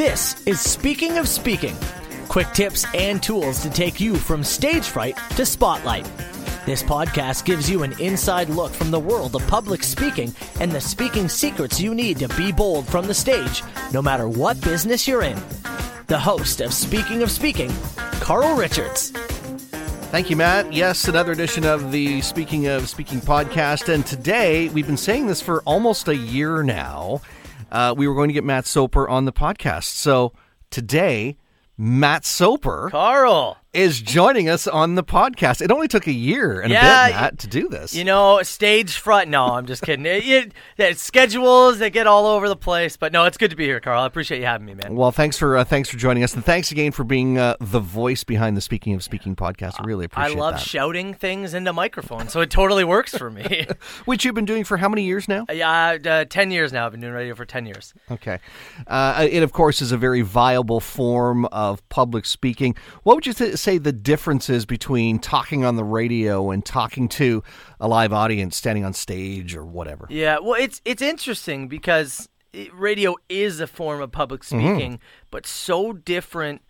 This is Speaking of Speaking quick tips and tools to take you from stage fright to spotlight. This podcast gives you an inside look from the world of public speaking and the speaking secrets you need to be bold from the stage, no matter what business you're in. The host of Speaking of Speaking, Carl Richards. Thank you, Matt. Yes, another edition of the Speaking of Speaking podcast. And today, we've been saying this for almost a year now. Uh, we were going to get Matt Soper on the podcast. So today, Matt Soper. Carl is joining us on the podcast. It only took a year and yeah, a bit, Matt, to do this. You know, stage front. No, I'm just kidding. it, it, schedules they get all over the place, but no, it's good to be here, Carl. I appreciate you having me, man. Well, thanks for uh, thanks for joining us, and thanks again for being uh, the voice behind the Speaking of Speaking podcast. I really appreciate. I love that. shouting things into microphones, so it totally works for me. Which you've been doing for how many years now? Yeah, uh, ten years now. I've been doing radio for ten years. Okay, uh, it of course is a very viable form of public speaking. What would you th- say the differences between talking on the radio and talking to a live audience standing on stage or whatever. Yeah, well, it's it's interesting because it, radio is a form of public mm-hmm. speaking, mm-hmm. but so different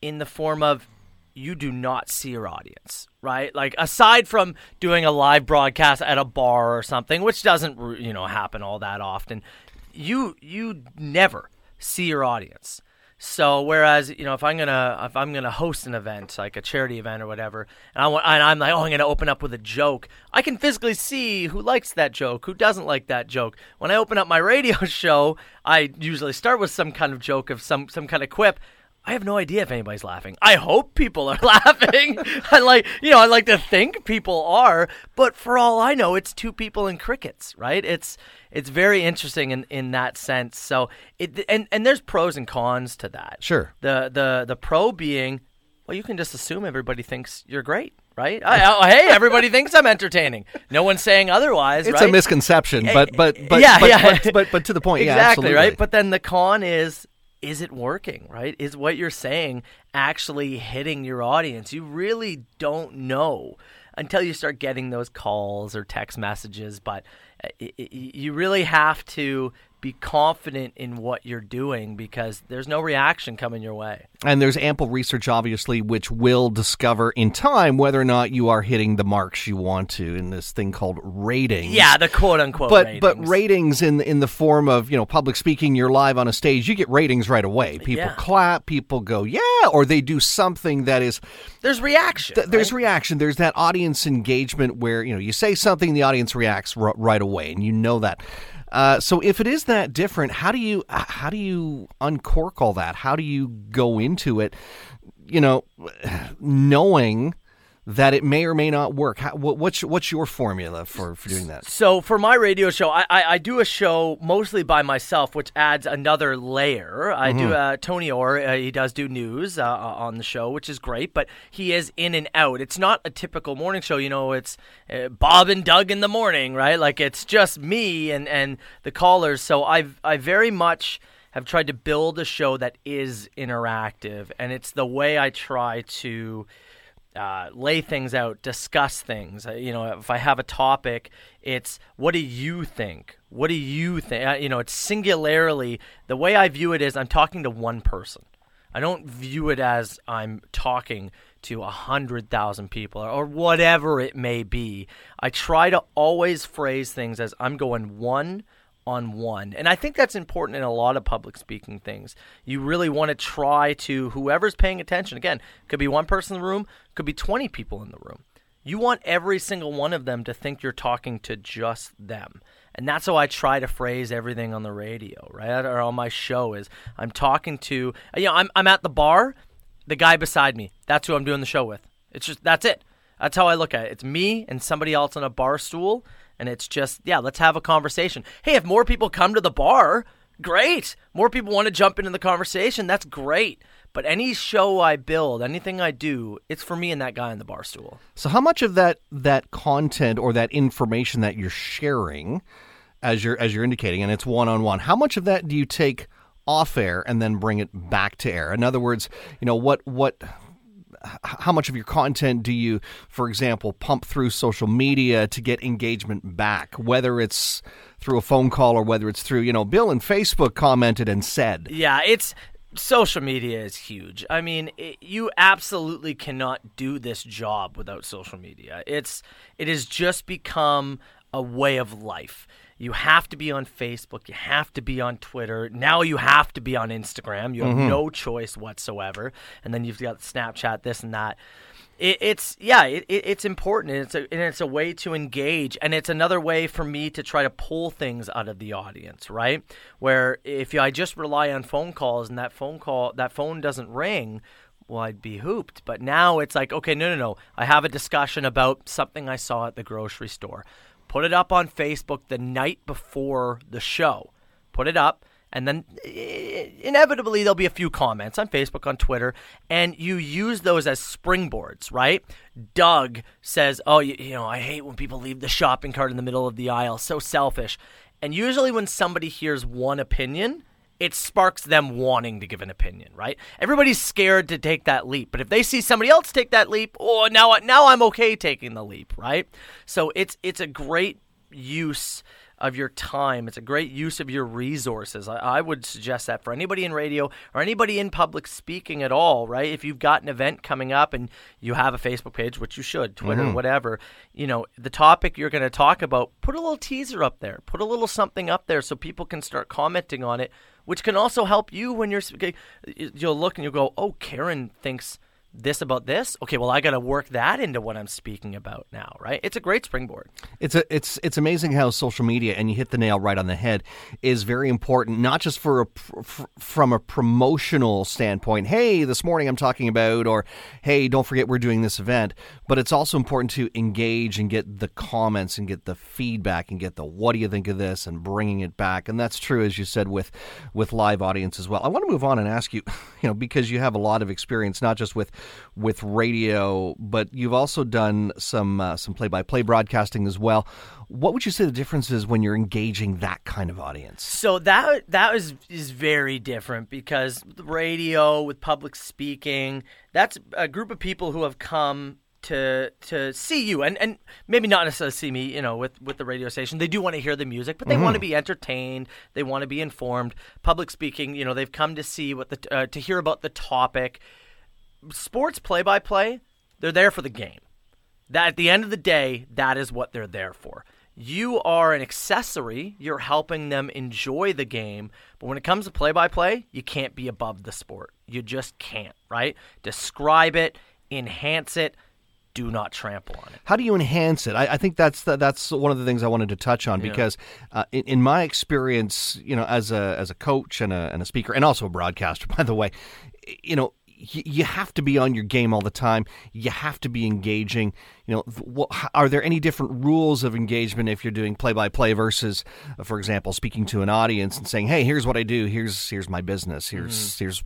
in the form of you do not see your audience, right? Like aside from doing a live broadcast at a bar or something, which doesn't you know happen all that often, you you never see your audience. So whereas you know if I'm gonna if I'm gonna host an event like a charity event or whatever, and I want and I'm like oh I'm gonna open up with a joke, I can physically see who likes that joke, who doesn't like that joke. When I open up my radio show, I usually start with some kind of joke of some some kind of quip, I have no idea if anybody's laughing. I hope people are laughing. I like, you know, I like to think people are, but for all I know, it's two people in crickets, right? It's it's very interesting in, in that sense. So it and and there's pros and cons to that. Sure. The the the pro being, well, you can just assume everybody thinks you're great right? I, I, hey, everybody thinks I'm entertaining. No one's saying otherwise. It's right? a misconception, but but but yeah, but, yeah. But, but, but, to the point, exactly yeah, right. But then the con is is it working, right? Is what you're saying actually hitting your audience? You really don't know until you start getting those calls or text messages, but uh, you really have to be confident in what you're doing because there's no reaction coming your way. And there's ample research, obviously, which will discover in time whether or not you are hitting the marks you want to in this thing called ratings. Yeah, the quote unquote. But ratings. but ratings in in the form of you know public speaking, you're live on a stage, you get ratings right away. People yeah. clap, people go yeah, or they do something that is. There's reaction. Th- there's right? reaction. There's that audience engagement where you know you say something, the audience reacts r- right away, and you know that. Uh, so if it is that different, how do you how do you uncork all that? How do you go into it? You know, knowing that it may or may not work. How, what, what's what's your formula for, for doing that? So for my radio show, I, I, I do a show mostly by myself, which adds another layer. I mm-hmm. do uh, Tony Orr. Uh, he does do news uh, on the show, which is great, but he is in and out. It's not a typical morning show. You know, it's uh, Bob and Doug in the morning, right? Like it's just me and and the callers. So I I very much have tried to build a show that is interactive, and it's the way I try to uh, lay things out, discuss things. Uh, you know, if I have a topic, it's what do you think? What do you think? Uh, you know, it's singularly. The way I view it is I'm talking to one person. I don't view it as I'm talking to a hundred thousand people or, or whatever it may be. I try to always phrase things as I'm going one on one. And I think that's important in a lot of public speaking things. You really want to try to, whoever's paying attention, again, could be one person in the room, could be 20 people in the room. You want every single one of them to think you're talking to just them. And that's how I try to phrase everything on the radio, right? Or on my show is I'm talking to, you know, I'm, I'm at the bar, the guy beside me. That's who I'm doing the show with. It's just, that's it. That's how I look at it. It's me and somebody else on a bar stool and it's just, yeah, let's have a conversation. Hey, if more people come to the bar, great. More people want to jump into the conversation, that's great. But any show I build, anything I do, it's for me and that guy in the bar stool. So how much of that that content or that information that you're sharing as you're as you're indicating and it's one on one, how much of that do you take off air and then bring it back to air? In other words, you know, what what how much of your content do you, for example, pump through social media to get engagement back, whether it's through a phone call or whether it's through, you know, Bill and Facebook commented and said. Yeah, it's social media is huge. I mean, it, you absolutely cannot do this job without social media. It's it has just become a way of life. You have to be on Facebook. You have to be on Twitter. Now you have to be on Instagram. You have mm-hmm. no choice whatsoever. And then you've got Snapchat, this and that. It, it's yeah, it, it, it's important. And it's a and it's a way to engage, and it's another way for me to try to pull things out of the audience, right? Where if I just rely on phone calls and that phone call that phone doesn't ring, well, I'd be hooped. But now it's like, okay, no, no, no. I have a discussion about something I saw at the grocery store. Put it up on Facebook the night before the show. Put it up, and then inevitably there'll be a few comments on Facebook, on Twitter, and you use those as springboards, right? Doug says, "Oh, you, you know, I hate when people leave the shopping cart in the middle of the aisle. So selfish." And usually, when somebody hears one opinion, it sparks them wanting to give an opinion, right? Everybody's scared to take that leap, but if they see somebody else take that leap, oh, now now I'm okay taking the leap, right? So it's it's a great use of your time. It's a great use of your resources. I, I, would suggest that for anybody in radio or anybody in public speaking at all, right? If you've got an event coming up and you have a Facebook page, which you should, Twitter, mm-hmm. whatever, you know, the topic you're going to talk about, put a little teaser up there, put a little something up there so people can start commenting on it, which can also help you when you're, speaking. you'll look and you'll go, oh, Karen thinks this about this? Okay well i got to work that into what i'm speaking about now right? It's a great springboard. It's a it's it's amazing how social media and you hit the nail right on the head is very important not just for a from a promotional standpoint hey this morning i'm talking about or hey don't forget we're doing this event but it's also important to engage and get the comments and get the feedback and get the what do you think of this? and bringing it back. And that's true as you said with with live audience as well. I want to move on and ask you you know because you have a lot of experience not just with with radio, but you've also done some uh, some play by play broadcasting as well. What would you say the difference is when you're engaging that kind of audience? So that that is is very different because radio with public speaking, that's a group of people who have come to to see you and, and maybe not necessarily see me you know with with the radio station they do want to hear the music but they mm-hmm. want to be entertained they want to be informed public speaking you know they've come to see what the uh, to hear about the topic sports play by play, they're there for the game. That at the end of the day, that is what they're there for. You are an accessory. You're helping them enjoy the game. But when it comes to play by play, you can't be above the sport. You just can't, right? Describe it, enhance it, do not trample on it. How do you enhance it? I, I think that's the, that's one of the things I wanted to touch on yeah. because uh, in, in, my experience, you know, as a as a coach and a, and a speaker and also a broadcaster, by the way, you know, you have to be on your game all the time. You have to be engaging. You know, are there any different rules of engagement if you're doing play-by-play versus, for example, speaking to an audience and saying, "Hey, here's what I do. Here's here's my business. Here's mm. here's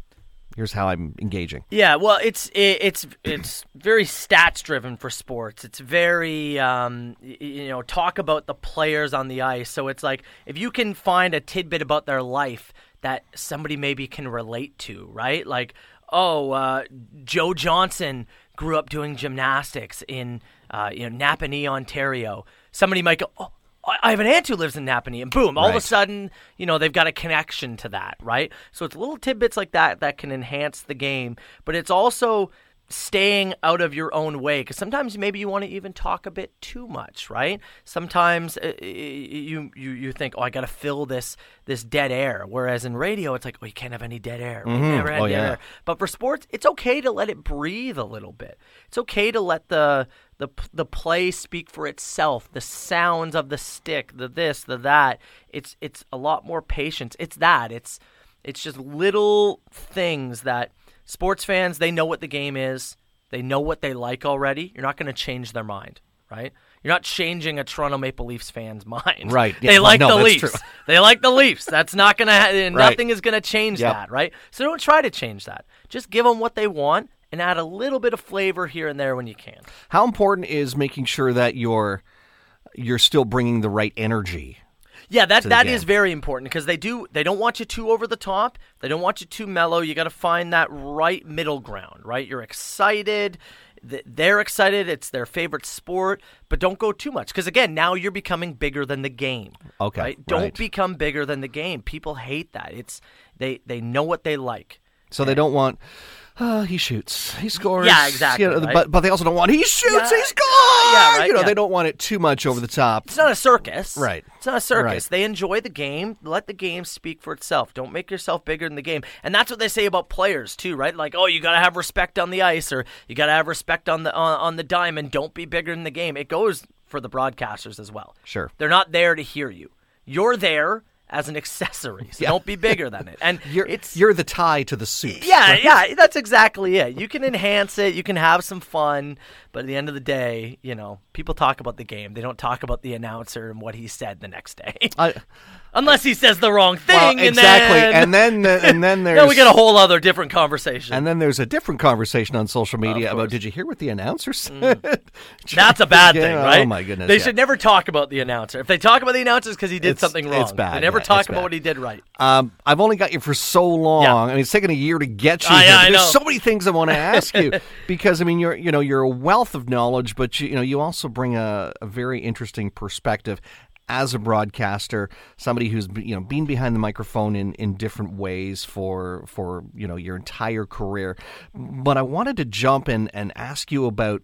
here's how I'm engaging." Yeah, well, it's it, it's it's very stats driven for sports. It's very um, you know talk about the players on the ice. So it's like if you can find a tidbit about their life that somebody maybe can relate to, right? Like, oh, uh, Joe Johnson grew up doing gymnastics in uh, you know Napanee, Ontario. Somebody might go, oh, I have an aunt who lives in Napanee, and boom, all right. of a sudden, you know, they've got a connection to that, right? So it's little tidbits like that that can enhance the game, but it's also staying out of your own way because sometimes maybe you want to even talk a bit too much right? Sometimes uh, you you you think oh i got to fill this this dead air whereas in radio it's like oh you can't have any dead air. Mm-hmm. never had oh, dead yeah. air. But for sports it's okay to let it breathe a little bit. It's okay to let the the the play speak for itself the sounds of the stick the this the that. It's it's a lot more patience. It's that. It's it's just little things that sports fans, they know what the game is. They know what they like already. You're not going to change their mind, right? You're not changing a Toronto Maple Leafs fan's mind. Right. Yeah, they like no, the Leafs. They like the Leafs. That's not going to ha- nothing is going to change yep. that, right? So don't try to change that. Just give them what they want and add a little bit of flavor here and there when you can. How important is making sure that you're you're still bringing the right energy yeah, that that game. is very important because they do they don't want you too over the top. They don't want you too mellow. You got to find that right middle ground, right? You're excited, they're excited, it's their favorite sport, but don't go too much because again, now you're becoming bigger than the game. Okay. Right? Don't become bigger than the game. People hate that. It's they they know what they like. So they don't want. Uh, he shoots. He scores. Yeah, exactly, You know, right? But but they also don't want. He shoots. Yeah, he scores. yeah, right, You know yeah. they don't want it too much over the top. It's not a circus. Right. It's not a circus. Right. They enjoy the game. Let the game speak for itself. Don't make yourself bigger than the game. And that's what they say about players too, right? Like, oh, you got to have respect on the ice or you got to have respect on the on, on the diamond. Don't be bigger than the game. It goes for the broadcasters as well. Sure. They're not there to hear you. You're there as an accessory. So don't be bigger than it. And You're it's you're the tie to the suit. yeah, yeah, that's exactly it. You can enhance it, you can have some fun, but at the end of the day, you know, people talk about the game. They don't talk about the announcer and what he said the next day. I, Unless he says the wrong thing. well, and exactly. then, And then and then there's then we get a whole other different conversation. and then there's a different conversation on social media Of about. Mm. did you hear what the announcer said? that's a bad Yeah, thing, right? Oh my goodness. They yeah. should never talk about the announcer. If they talk about the announcer, it's because he did It's- something wrong. it's bad, They never yeah, talk about bad. what he did right. Um, I've only got you for so long. I mean, it's taken a year to get you I- here. I There's so many things I want to ask you because I mean, you're you know you're a wealth of knowledge, but you, you know you also bring a, a very interesting perspective as a broadcaster, somebody who's you know been behind the microphone in, in different ways for for you know your entire career. But I wanted to jump in and ask you about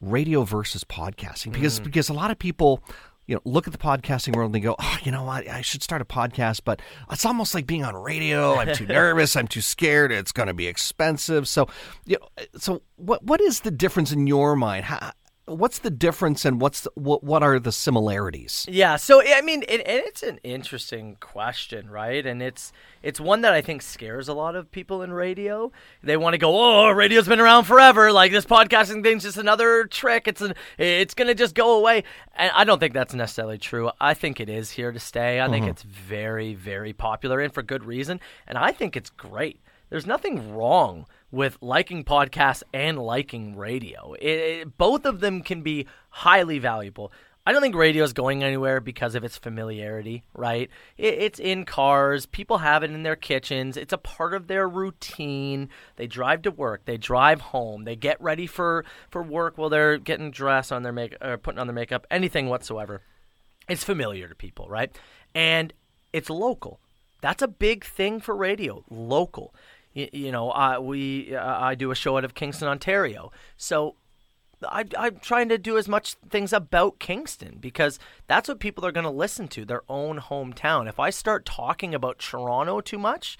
radio versus podcasting because Mm. because a lot of people you know look at the podcasting world and they go oh you know what? I should start a podcast but it's almost like being on radio. I'm too nervous. I'm too scared. It's going to be expensive. So you know, so what what is the difference in your mind? How, what's the difference and what's the, what what are the similarities Yeah, so I mean, it, and it's an interesting question, right? And it's it's one that I think scares a lot of people in radio. They want to go, "Oh, radio's been around forever. Like this podcasting thing's just another trick. It's an, it's gonna just go away." And I don't think that's necessarily true. I think it is here to stay. I think mm-hmm. it's very, very popular and for good reason. And I think it's great. There's nothing wrong with liking podcasts and liking radio. It, it- both of them can be highly valuable. I don't think radio is going anywhere because of its familiarity, right? It, it's in cars. People have it in their kitchens. It's a part of their routine. They drive to work. They drive home. They get ready for, for work while they're getting dressed on their make or putting on their makeup, anything whatsoever it's familiar to people, right? And it's local. That's a big thing for radio. Local. You, you know, uh, we I do a show out of Kingston, Ontario, so I, I'm trying to do as much things about Kingston because that's what people are going to listen to, their own hometown. If I start talking about Toronto too much,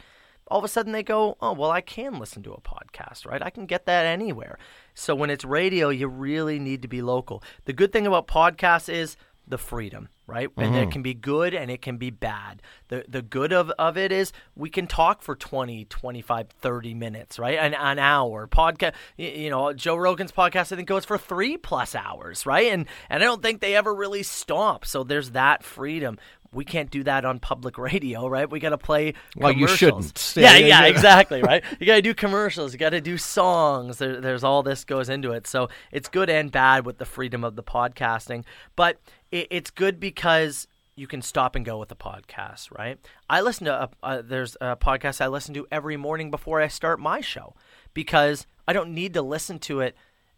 all of a sudden they go, oh, well, I can listen to a podcast, right? I can get that anywhere. So when it's radio, you really need to be local. The good thing about podcasts is the freedom, right? And it mm-hmm. can be good and it can be bad. The the good of, of it is we can talk for 20, 25, 30 minutes, right? An, an hour. Podcast, you know, Joe Rogan's podcast I think goes for 3 plus hours, right? And and I don't think they ever really stop. So there's that freedom. We can't do that on public radio, right? We got to play Well, you shouldn't. Yeah, Yeah, yeah, exactly, right? You got to do commercials. You got to do songs. There, there's all this goes into it. So it's good and bad with the freedom of the podcasting, but it, it's good because you can stop and go with the podcast, right? I listen to a, uh, there's a podcast I listen to every morning before I start my show because I don't need to listen to it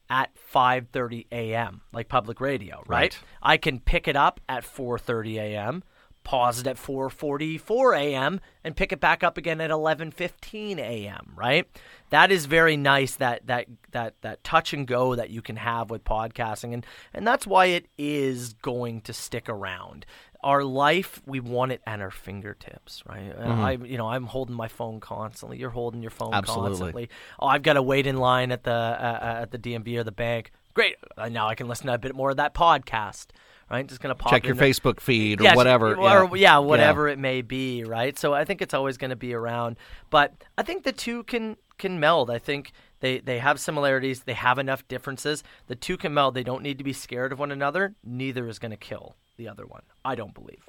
at 5:30 a.m. like public radio, right? Right. I can pick it up at 4:30 a.m pause it at 4:44 a.m. and pick it back up again at 11:15 a.m. Right? That is very nice. That that that that touch and go that you can have with podcasting, and and that's why it is going to stick around. Our life, we want it at our fingertips, right? Uh, I, you know, I'm holding my phone constantly. You're holding your phone Absolutely. constantly. Oh, I've got to wait in line at the uh, uh, at the DMV or the bank. Great. Uh, now I can listen to a bit more of that podcast. Right? Just gonna pop check your there. Facebook feed or whatever or yeah, whatever it may be, right? So I think it's always going to be around, but I think the two can can meld. I think they they have similarities, they have enough differences. The two can meld. They don't need to be scared of one another. Neither is going to kill the other one. I don't believe.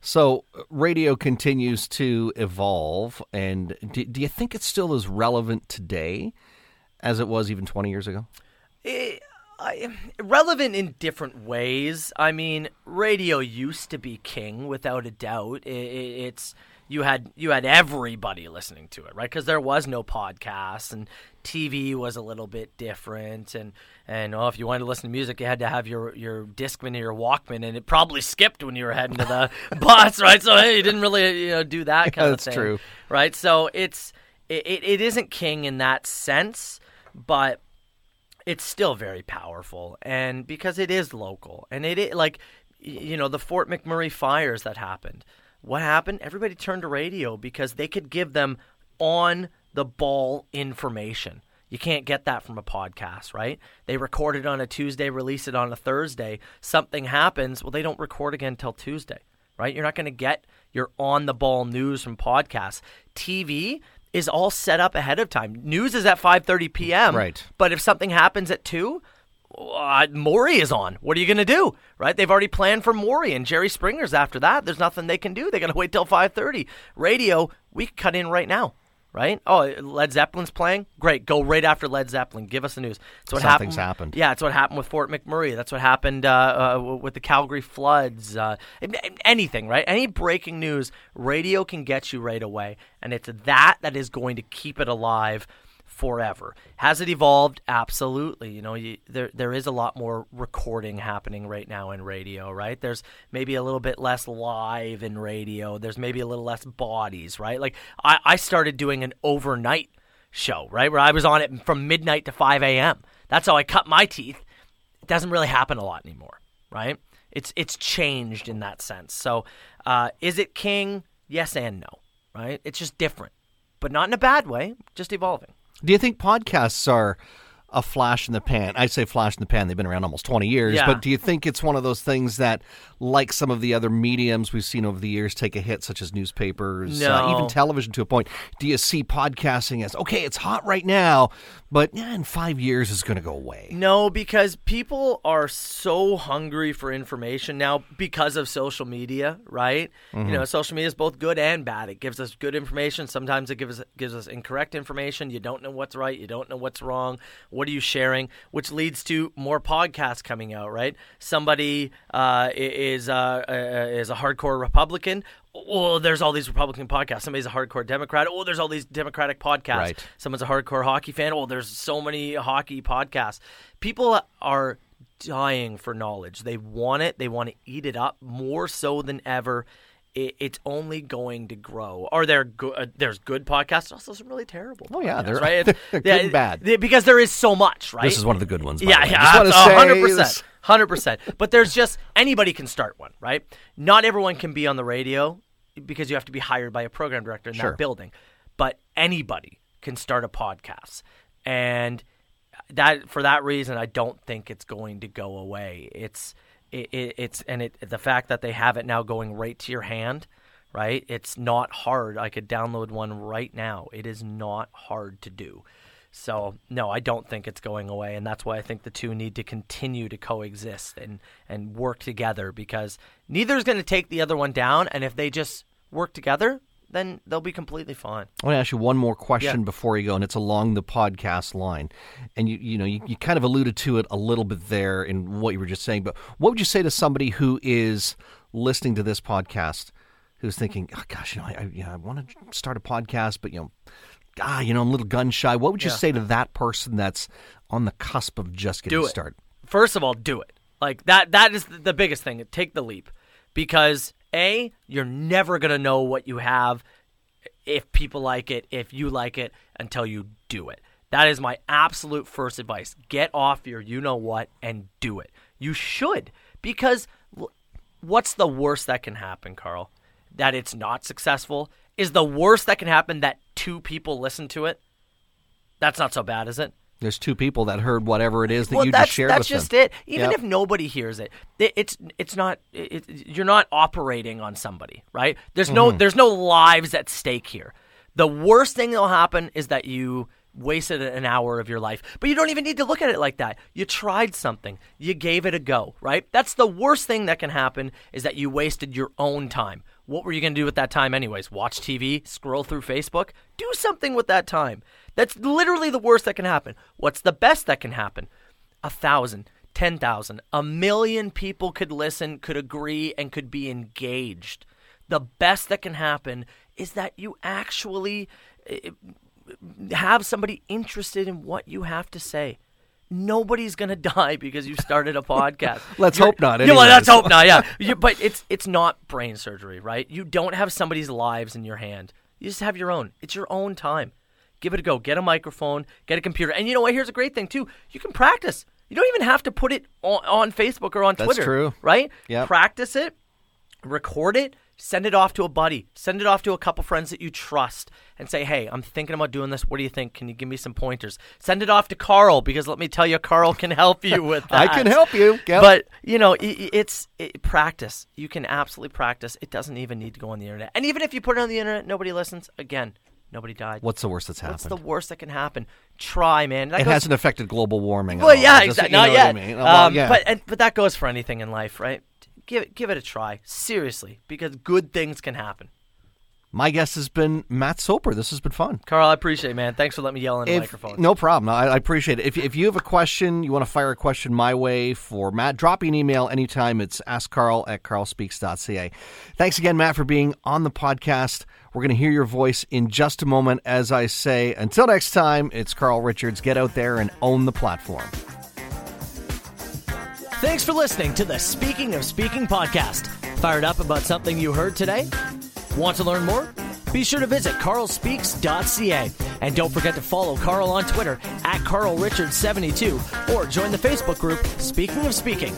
So uh, radio continues to evolve, and do, do you think it's still as relevant today as it was even 20 years ago? Eh, I, relevant in different ways. I mean, radio used to be king without a doubt. I i it's you had you had everybody listening to it, right? Because there was no podcast and TV was a little bit different. And and oh, if you wanted to listen to music, you had to have your your Discman or your Walkman, and it probably skipped when you were heading to the bus, right? So hey, you didn't really you know do that kind That's of thing, That's true. right? So it's it, it, it isn't king in that sense, but it's still very powerful, and because it is local, and it, like you know the Fort McMurray fires that happened. What happened? Everybody turned to radio because they could give them on the ball information. You can't get that from a podcast, right? They record it on a Tuesday, release it on a Thursday. Something happens, well, they don't record again until Tuesday, right? You're not going to get your on the ball news from podcasts. TV is all set up ahead of time. News is at 5:30 p.m. Right. But if something happens at 2, uh, Maury is on. What are you going to do? Right? They've already planned for Maury and Jerry Springer's after that. There's nothing they can do. They got to wait till 5:30. Radio, we cut in right now right? Oh, Led Zeppelin's playing. Great, go right after Led Zeppelin. Give us the news. That's what Something's happened. happened. Yeah, that's what happened with Fort McMurray. That's what happened uh, uh, with the Calgary floods. Uh, anything, right? Any breaking news, radio can get you right away, and it's that that is going to keep it alive forever. Has it evolved? Absolutely. You know, you, there there is a lot more recording happening right now in radio, right? There's maybe a little bit less live in radio. There's maybe a little less bodies, right? Like I, I started doing an overnight show, right, where I was on it from midnight to 5 a.m. That's how I cut my teeth. It doesn't really happen a lot anymore, right? It's it's changed in that sense. So, uh, is it king? Yes and no, right? It's just different, but not in a bad way. Just evolving. Do you think podcasts are a flash in the pan? I say flash in the pan. They've been around almost 20 years. Yeah. But do you think it's one of those things that, like some of the other mediums we've seen over the years, take a hit, such as newspapers, uh, even television to a point? Do you see podcasting as, okay, it's hot right now, but yeah, in five years it's going to go away? No, because people are so hungry for information now because of social media, right? You know, social media is both good and bad. It gives us good information. Sometimes it gives gives us incorrect information. You don't know what's right. You don't know what's wrong. What are you sharing? Which leads to more podcasts coming out, right? Somebody uh, is uh, uh, is a hardcore Republican. Oh, there's all these Republican podcasts. Somebody's a hardcore Democrat. Oh, there's all these Democratic podcasts. Right. Someone's a hardcore hockey fan. Oh, there's so many hockey podcasts. People are dying for knowledge. They want it. They want to eat it up more so than ever. It, it's only going to grow. Are there go- uh, there's good podcasts? Also, some really terrible. Oh, yeah, podcasts, they're- right. It's- they're good yeah, and bad. they- because there is so much, right? This is one of the good ones. by Yeah, the way. yeah, Just wanna a say hundred this- percent, hundred percent. But there's just anybody can start one, right? Not everyone can be on the radio because you have to be hired by a program director in Sure. that building. But anybody can start a podcast, and that for that reason, I don't think it's going to go away. It's it, it, it's and it the fact that they have it now going right to your hand. Right, it's not hard. I could download one right now. It is not hard to do. So no, I don't think it's going away, and that's why I think the two need to continue to coexist and and work together because neither is going to take the other one down, and if they just work together, then they'll be completely fine. I want to ask you one more question Yeah. before you go, and it's along the podcast line. And you, you know, you, you kind of alluded to it a little bit there in what you were just saying. But what would you say to somebody who is listening to this podcast, who's thinking, oh, "Gosh, you know, I, I, yeah, I want to start a podcast, but you know, ah, you know, I'm a little gun shy." What would you Yeah. say to that person that's on the cusp of just getting started? First of all, do it. Like that that is the biggest thing. Take the leap. Because A, you're never going to know what you have if people like it, if you like it until you do it. That is my absolute first advice. Get off your you know what and do it. You should because what's the worst that can happen, Carl? That it's not successful? Is the worst that can happen that two people listen to it? That's not so bad, is it? There's two people that heard whatever it is that well, you just shared with. that's just them. it. Even Yep. if nobody hears it, it- it's it's not. It- you're not operating on somebody, right? There's Mm-hmm. no there's no lives at stake here. The worst thing that'll happen is that you wasted an hour of your life. But you don't even need to look at it like that. You tried something. You gave it a go, right? That's the worst thing that can happen is that you wasted your own time. What were you going to do with that time anyways? Watch TV, scroll through Facebook? Do something with that time. That's literally the worst that can happen. What's the best that can happen? A thousand, ten thousand, a million people could listen, could agree, and could be engaged. The best that can happen is that you actually eh, have somebody interested in what you have to say. Nobody's gonna die because you started a podcast. Let's You're- hope not, Yeah, let's hope not. Yeah, You- but it's it's not brain surgery, right? You don't have somebody's lives in your hand. You just have your own. It's your own time. Give it a go. Get a microphone, get a computer. And you know what? Here's a great thing, too. You can practice. You don't even have to put it on, on Facebook or on That's Twitter. true. Right? Yep. Practice it, record it, send it off to a buddy, send it off to a couple friends that you trust, and say, hey, I'm thinking about doing this. What do you think? Can you give me some pointers? Send it off to Carl, because let me tell you, Carl can help you with that. I can help you. Yep. But you know, i- i- it's it, practice. You can absolutely practice. It doesn't even need to go on the internet. And even if you put it on the internet, nobody listens. Again, nobody died. What's the worst that's happened? What's the worst that can happen? Try, man. That it goes- hasn't affected global warming. Well, yeah, exactly. Not I yet. mean? Well, Um, yeah. But and, but that goes for anything in life, right? Give it give it a try, seriously, because good things can happen. My guest has been Matt Soper. This has been fun. Carl, I appreciate it, man. Thanks for letting me yell in the If- microphone. No problem. I, I appreciate it. If, if you have a question, you want to fire a question my way for Matt, drop me an email anytime. It's askcarl at carlspeaks.ca. Thanks again, Matt, for being on the podcast. We're going to hear your voice in just a moment. As I say, until next time, it's Carl Richards. Get out there and own the platform. Thanks for listening to the Speaking of Speaking podcast. Fired up about something you heard today? Want to learn more? Be sure to visit carlspeaks.ca. And don't forget to follow Carl on Twitter at carlrichards72 or join the Facebook group Speaking of Speaking.